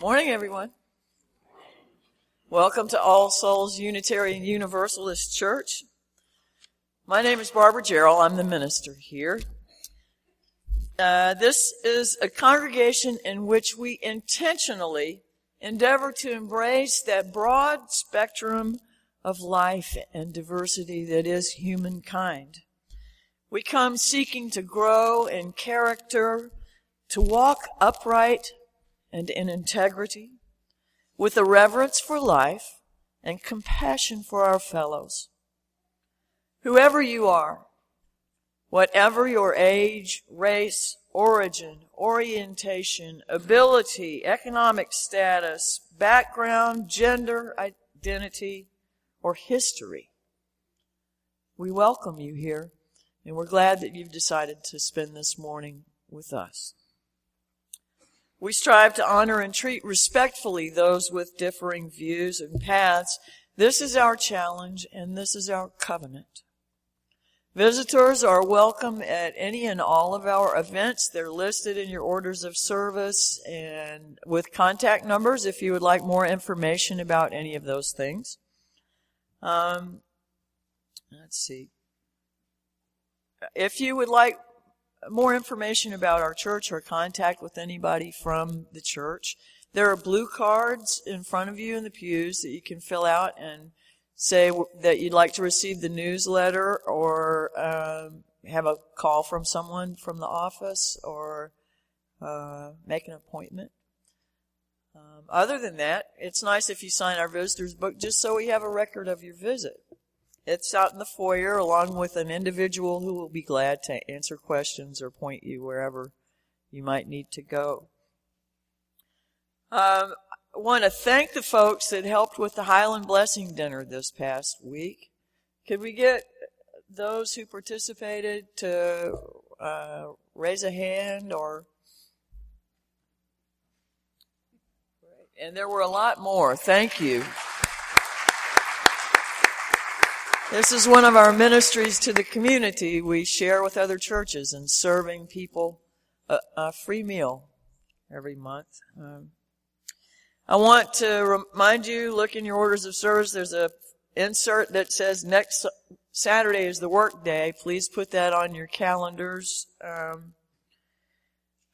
Morning, everyone. Welcome to All Souls Unitarian Universalist Church. My name is Barbara Gerald. I'm the minister here. Uh, this is a congregation in which we intentionally endeavor to embrace that broad spectrum of life and diversity that is humankind. We come seeking to grow in character, to walk upright and in integrity, with a reverence for life and compassion for our fellows. Whoever you are, whatever your age, race, origin, orientation, ability, economic status, background, gender, identity, or history, we welcome you here and we're glad that you've decided to spend this morning with us. We strive to honor and treat respectfully those with differing views and paths. This is our challenge and this is our covenant. Visitors are welcome at any and all of our events. They're listed in your orders of service and with contact numbers if you would like more information about any of those things. Um, let's see. If you would like more information about our church or contact with anybody from the church, there are blue cards in front of you in the pews that you can fill out and say that you'd like to receive the newsletter or um, have a call from someone from the office or uh, make an appointment. Um, other than that, it's nice if you sign our visitors book just so we have a record of your visit. It's out in the foyer along with an individual who will be glad to answer questions or point you wherever you might need to go. Um, I want to thank the folks that helped with the Highland Blessing Dinner this past week. Could we get those who participated to uh, raise a hand or and there were a lot more. Thank you. This is one of our ministries to the community. We share with other churches and serving people a, a free meal every month. Um, I want to remind you, look in your orders of service. There's a insert that says next Saturday is the work day. Please put that on your calendars. Um,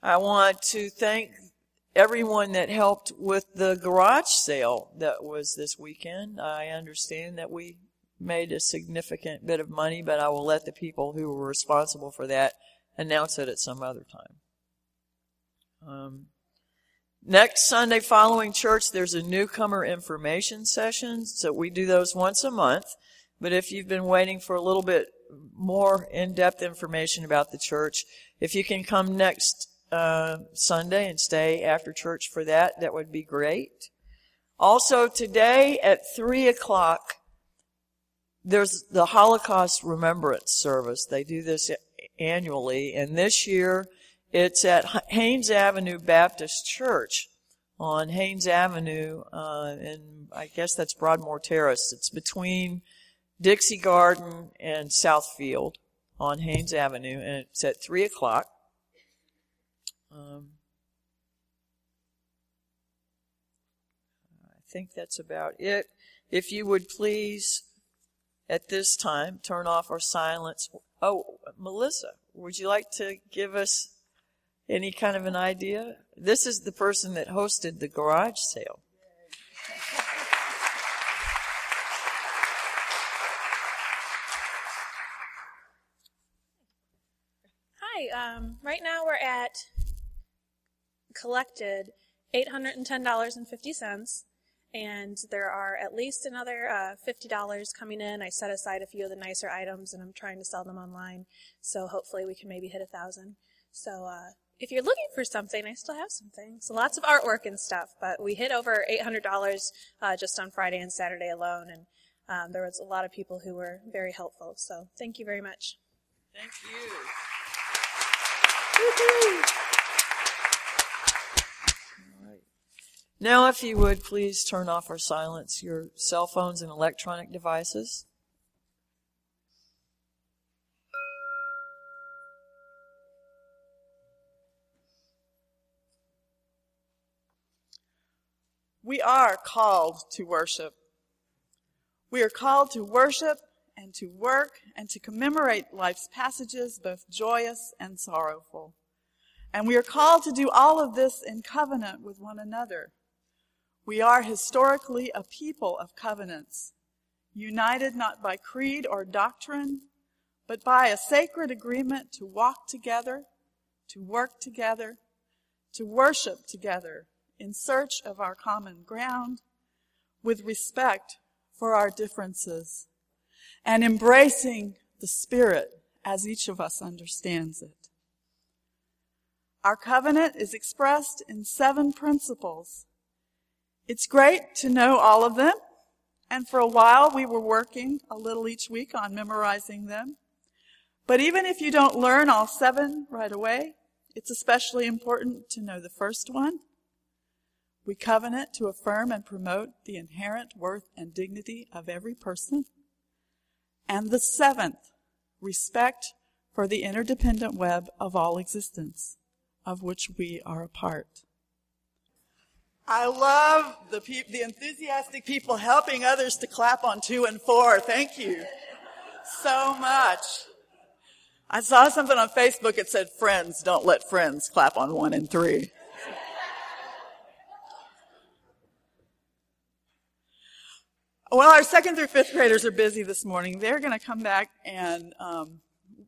I want to thank everyone that helped with the garage sale that was this weekend. I understand that we made a significant bit of money, but I will let the people who were responsible for that announce it at some other time. Um, next Sunday following church, there's a newcomer information session. So we do those once a month. But if you've been waiting for a little bit more in-depth information about the church, if you can come next uh, Sunday and stay after church for that, that would be great. Also today at three o'clock, there's the Holocaust Remembrance Service. They do this annually, and this year it's at Haynes Avenue Baptist Church on Haynes Avenue, uh, and I guess that's Broadmoor Terrace. It's between Dixie Garden and Southfield on Haynes Avenue, and it's at three o'clock. Um, I think that's about it. If you would please at this time turn off or silence. Oh, Melissa, would you like to give us any kind of an idea? This is the person that hosted the garage sale. Hi, um, right now we're at collected $810.50 and there are at least another uh, $50 coming in. I set aside a few of the nicer items, and I'm trying to sell them online, so hopefully we can maybe hit a thousand. So uh, if you're looking for something, I still have some things, lots of artwork and stuff. But we hit over $800 uh, just on Friday and Saturday alone, and um, there was a lot of people who were very helpful. So thank you very much. Thank you. Now, if you would please turn off or silence your cell phones and electronic devices. We are called to worship. We are called to worship and to work and to commemorate life's passages, both joyous and sorrowful. And we are called to do all of this in covenant with one another. We are historically a people of covenants, united not by creed or doctrine, but by a sacred agreement to walk together, to work together, to worship together in search of our common ground with respect for our differences and embracing the Spirit as each of us understands it. Our covenant is expressed in seven principles. It's great to know all of them, and for a while we were working a little each week on memorizing them. But even if you don't learn all seven right away, it's especially important to know the first one. We covenant to affirm and promote the inherent worth and dignity of every person. And the seventh, respect for the interdependent web of all existence, of which we are a part. I love the, pe- the enthusiastic people helping others to clap on two and four. Thank you so much. I saw something on Facebook. It said, friends, don't let friends clap on one and three. Well, our second through fifth graders are busy this morning. They're going to come back and um,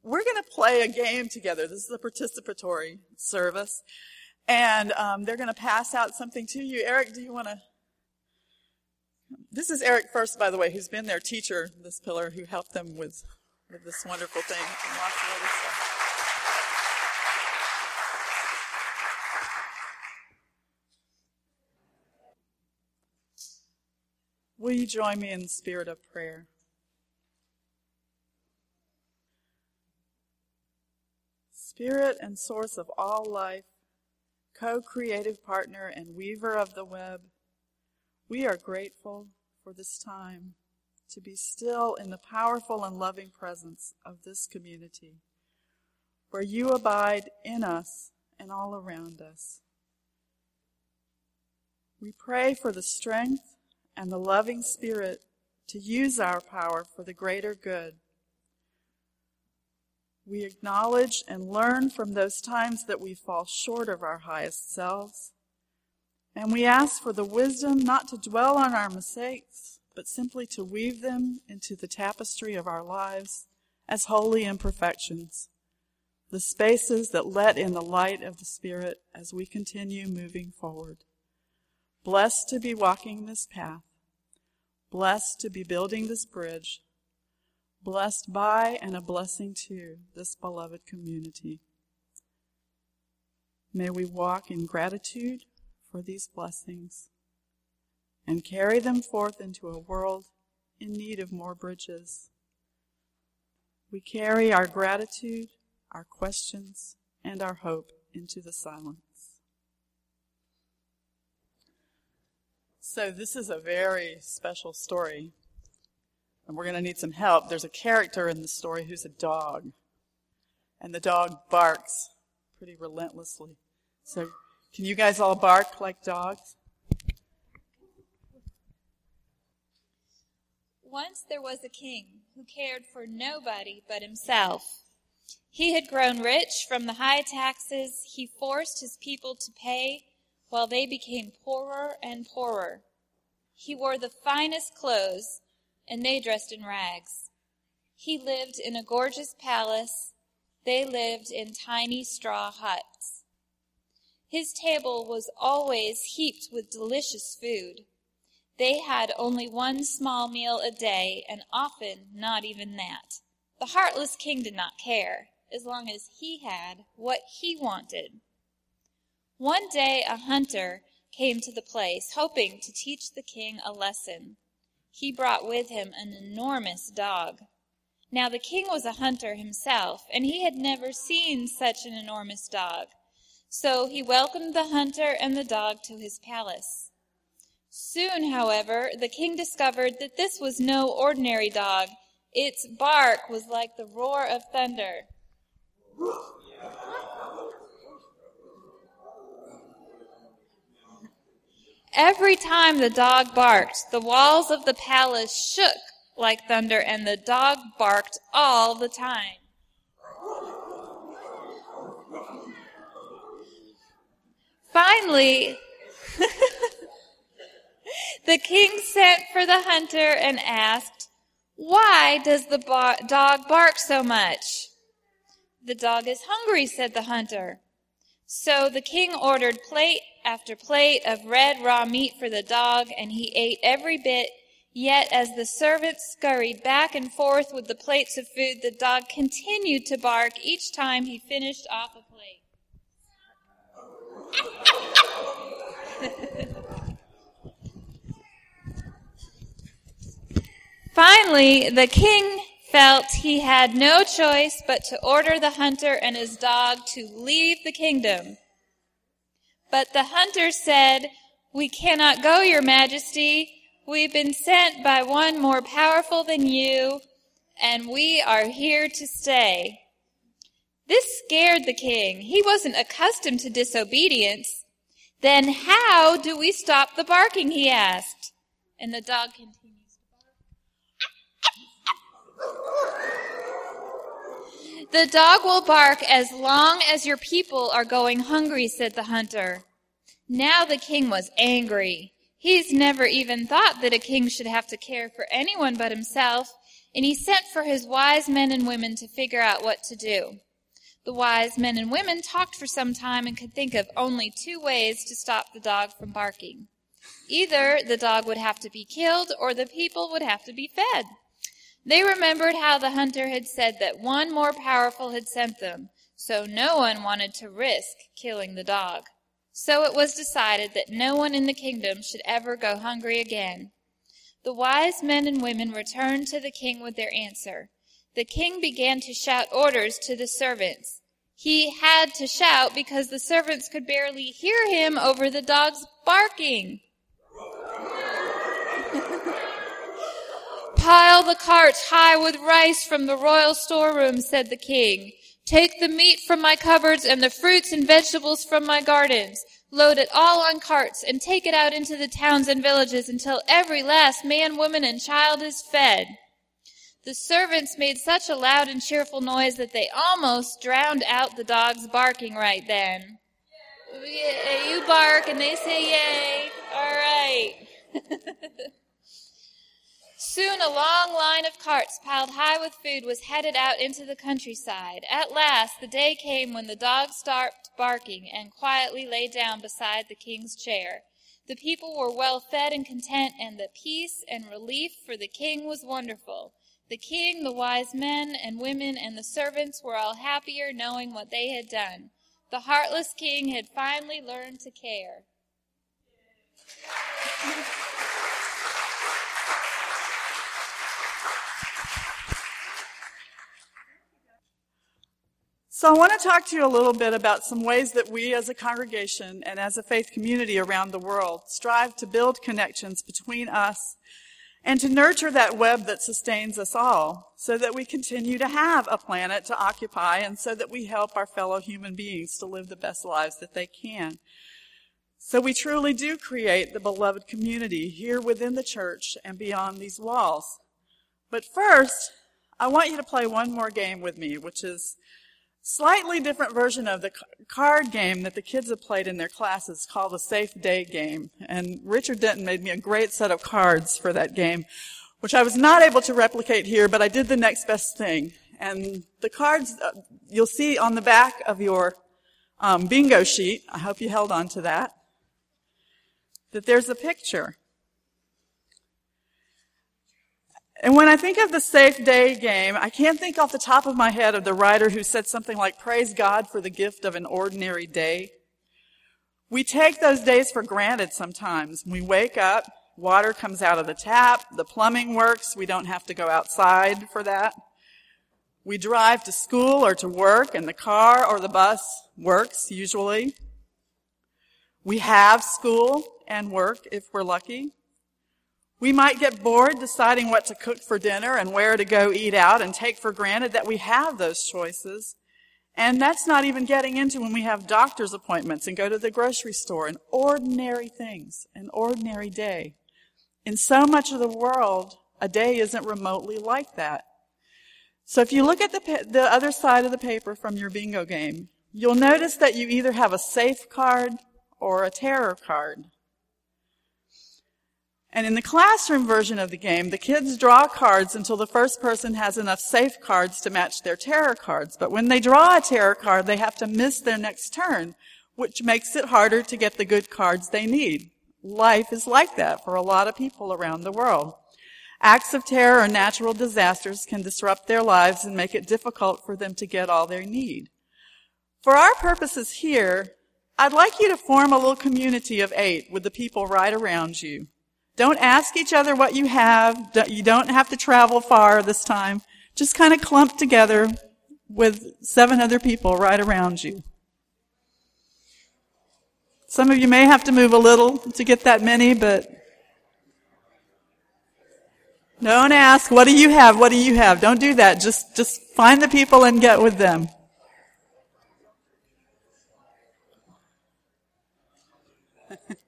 we're going to play a game together. This is a participatory service. And um, they're going to pass out something to you. Eric, do you want to? This is Eric First, by the way, who's been their teacher, this pillar, who helped them with with this wonderful thing and lots of other stuff. Will you join me in the spirit of prayer? Spirit and source of all life, co creative partner and weaver of the web, we are grateful for this time to be still in the powerful and loving presence of this community, where you abide in us and all around us. We pray for the strength and the loving spirit to use our power for the greater good. We acknowledge and learn from those times that we fall short of our highest selves. And we ask for the wisdom not to dwell on our mistakes, but simply to weave them into the tapestry of our lives as holy imperfections, the spaces that let in the light of the Spirit as we continue moving forward. Blessed to be walking this path, blessed to be building this bridge, blessed by and a blessing to this beloved community. May we walk in gratitude for these blessings and carry them forth into a world in need of more bridges. We carry our gratitude, our questions, and our hope into the silence. So this is a very special story. And we're going to need some help. There's a character in the story who's a dog. And the dog barks pretty relentlessly. So can you guys all bark like dogs? Once there was a king who cared for nobody but himself. He had grown rich from the high taxes he forced his people to pay while they became poorer and poorer. He wore the finest clothes and they dressed in rags. He lived in a gorgeous palace. They lived in tiny straw huts. His table was always heaped with delicious food. They had only one small meal a day, and often not even that. The heartless king did not care, as long as he had what he wanted. One day a hunter came to the place, hoping to teach the king a lesson. He brought with him an enormous dog. Now the king was a hunter himself, and he had never seen such an enormous dog. So he welcomed the hunter and the dog to his palace. Soon, however, the king discovered that this was no ordinary dog. Its bark was like the roar of thunder. Every time the dog barked, the walls of the palace shook like thunder, and the dog barked all the time. Finally, the king sent for the hunter and asked, Why does the dog bark so much? The dog is hungry, said the hunter. So the king ordered plate after plate of red raw meat for the dog, and he ate every bit. Yet as the servants scurried back and forth with the plates of food, the dog continued to bark each time he finished off a plate. Finally, the king felt he had no choice but to order the hunter and his dog to leave the kingdom. But the hunter said, We cannot go, your majesty. We've been sent by one more powerful than you, and we are here to stay. This scared the king. He wasn't accustomed to disobedience. Then how do we stop the barking? he asked. And the dog continues to bark. The dog will bark as long as your people are going hungry, said the hunter. Now the king was angry. He's never even thought that a king should have to care for anyone but himself, and he sent for his wise men and women to figure out what to do. The wise men and women talked for some time and could think of only two ways to stop the dog from barking. Either the dog would have to be killed or the people would have to be fed. They remembered how the hunter had said that one more powerful had sent them, so no one wanted to risk killing the dog. So it was decided that no one in the kingdom should ever go hungry again. The wise men and women returned to the king with their answer the king began to shout orders to the servants. He had to shout because the servants could barely hear him over the dog's barking. Pile the carts high with rice from the royal storeroom, said the king. Take the meat from my cupboards and the fruits and vegetables from my gardens. Load it all on carts and take it out into the towns and villages until every last man, woman, and child is fed. The servants made such a loud and cheerful noise that they almost drowned out the dog's barking right then. You bark and they say yay. All right. Soon a long line of carts piled high with food was headed out into the countryside. At last the day came when the dog stopped barking and quietly lay down beside the king's chair. The people were well fed and content, and the peace and relief for the king was wonderful. The king, the wise men and women, and the servants were all happier knowing what they had done. The heartless king had finally learned to care. So I want to talk to you a little bit about some ways that we as a congregation and as a faith community around the world strive to build connections between us and to nurture that web that sustains us all so that we continue to have a planet to occupy and so that we help our fellow human beings to live the best lives that they can. So we truly do create the beloved community here within the church and beyond these walls. But first, I want you to play one more game with me, which is slightly different version of the card game that the kids have played in their classes called the Safe Day game. And Richard Denton made me a great set of cards for that game, which I was not able to replicate here, but I did the next best thing. And the cards uh, you'll see on the back of your um, bingo sheet, I hope you held on to that, that there's a picture. And when I think of the safe day game, I can't think off the top of my head of the writer who said something like, praise God for the gift of an ordinary day. We take those days for granted sometimes. We wake up, water comes out of the tap, the plumbing works, we don't have to go outside for that. We drive to school or to work and the car or the bus works usually. We have school and work if we're lucky. We might get bored deciding what to cook for dinner and where to go eat out and take for granted that we have those choices. And that's not even getting into when we have doctor's appointments and go to the grocery store and ordinary things, an ordinary day. In so much of the world, a day isn't remotely like that. So if you look at the, the other side of the paper from your bingo game, you'll notice that you either have a safe card or a terror card. And in the classroom version of the game, the kids draw cards until the first person has enough safe cards to match their terror cards. But when they draw a terror card, they have to miss their next turn, which makes it harder to get the good cards they need. Life is like that for a lot of people around the world. Acts of terror or natural disasters can disrupt their lives and make it difficult for them to get all they need. For our purposes here, I'd like you to form a little community of eight with the people right around you. Don't ask each other what you have. You don't have to travel far this time. Just kind of clump together with seven other people right around you. Some of you may have to move a little to get that many, but don't ask, what do you have? What do you have? Don't do that. Just, just find the people and get with them.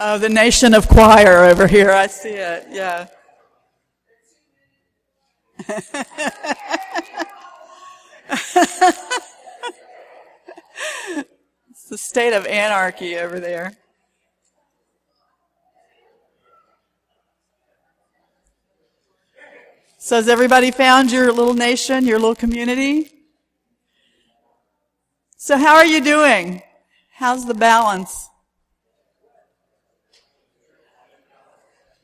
oh, the nation of choir over here. I see it. Yeah. it's the state of anarchy over there. So has everybody found your little nation, your little community? So how are you doing? How's the balance?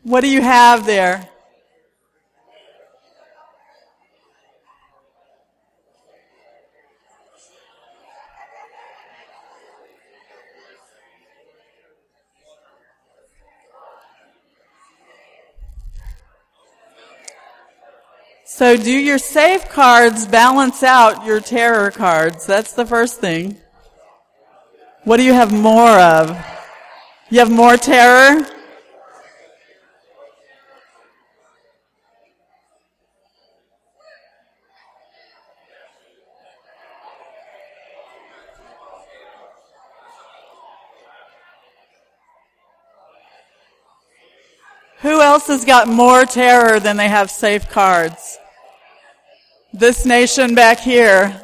What do you have there? So do your safe cards balance out your terror cards? That's the first thing. What do you have more of? You have more terror? Who else has got more terror than they have safe cards? This nation back here.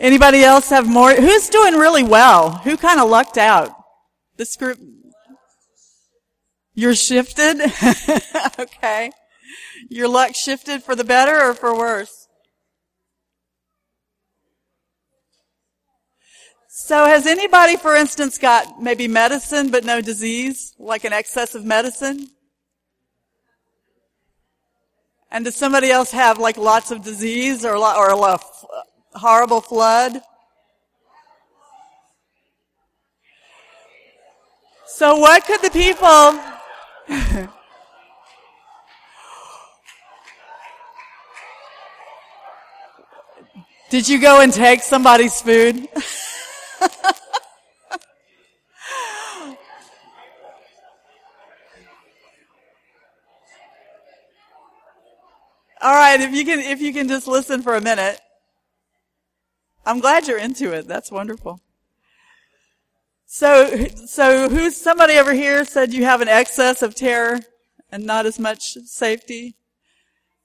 Anybody else have more? Who's doing really well? Who kind of lucked out? This group? You're shifted? okay. Your luck shifted for the better or for worse? So has anybody, for instance, got maybe medicine but no disease, like an excess of medicine? And does somebody else have like lots of disease or, or a horrible flood? So what could the people Did you go and take somebody's food? All right, if you can, if you can just listen for a minute. I'm glad you're into it. That's wonderful. So, so who's somebody over here said you have an excess of terror and not as much safety?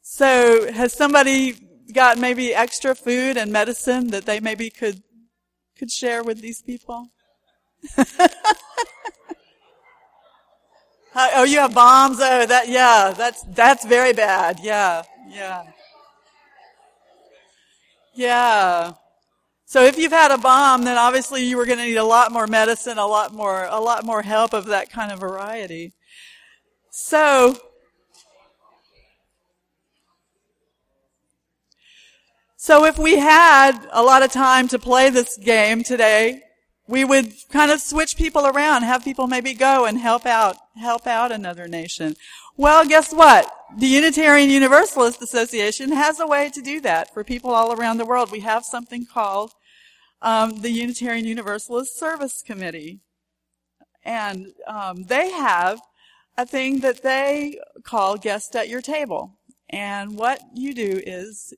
So has somebody got maybe extra food and medicine that they maybe could could share with these people? oh, you have bombs? Oh, that, yeah, that's, that's very bad. Yeah, yeah. Yeah. So if you've had a bomb, then obviously you were going to need a lot more medicine, a lot more, a lot more help of that kind of variety. So, So if we had a lot of time to play this game today, we would kind of switch people around, have people maybe go and help out, help out another nation. Well, guess what? The Unitarian Universalist Association has a way to do that for people all around the world. We have something called um, the Unitarian Universalist Service Committee. And um, they have a thing that they call guest at your table. And what you do is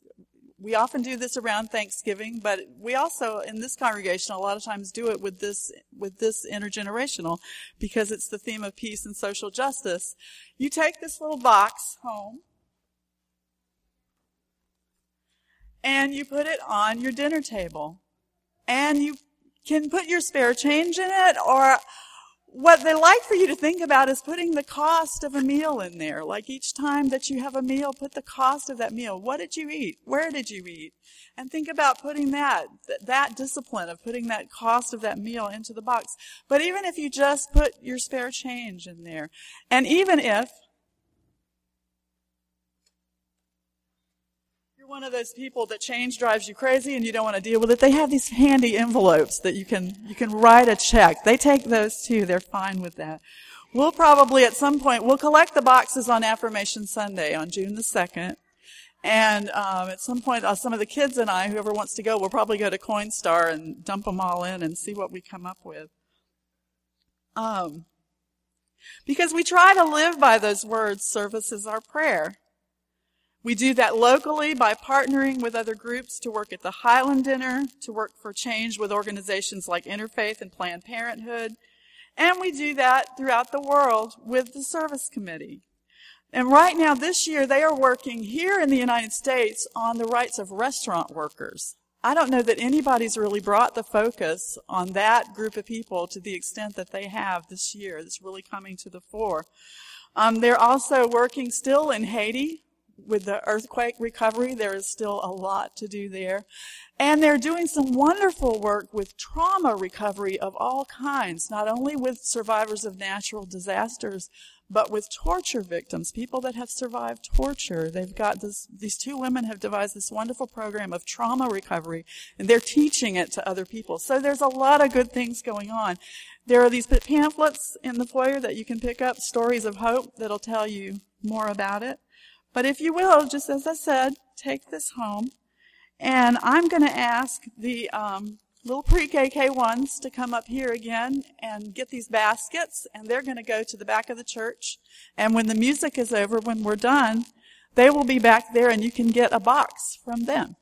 we often do this around Thanksgiving, but we also in this congregation a lot of times do it with this with this intergenerational because it's the theme of peace and social justice. You take this little box home and you put it on your dinner table. And you can put your spare change in it or what they like for you to think about is putting the cost of a meal in there. Like each time that you have a meal, put the cost of that meal. What did you eat? Where did you eat? And think about putting that, that discipline of putting that cost of that meal into the box. But even if you just put your spare change in there, and even if one of those people that change drives you crazy and you don't want to deal with it, they have these handy envelopes that you can, you can write a check. They take those too. They're fine with that. We'll probably at some point, we'll collect the boxes on Affirmation Sunday on June the 2nd. And um, at some point, uh, some of the kids and I, whoever wants to go, we'll probably go to Coinstar and dump them all in and see what we come up with. Um, because we try to live by those words, service is our prayer. We do that locally by partnering with other groups to work at the Highland Dinner, to work for change with organizations like Interfaith and Planned Parenthood. And we do that throughout the world with the Service Committee. And right now, this year, they are working here in the United States on the rights of restaurant workers. I don't know that anybody's really brought the focus on that group of people to the extent that they have this year. It's really coming to the fore. Um, they're also working still in Haiti with the earthquake recovery, there is still a lot to do there. And they're doing some wonderful work with trauma recovery of all kinds, not only with survivors of natural disasters, but with torture victims, people that have survived torture. They've got this, these two women have devised this wonderful program of trauma recovery, and they're teaching it to other people. So there's a lot of good things going on. There are these pamphlets in the foyer that you can pick up, stories of hope, that'll tell you more about it. But if you will, just as I said, take this home. And I'm going to ask the um, little pre-KK ones to come up here again and get these baskets, and they're going to go to the back of the church. And when the music is over, when we're done, they will be back there, and you can get a box from them.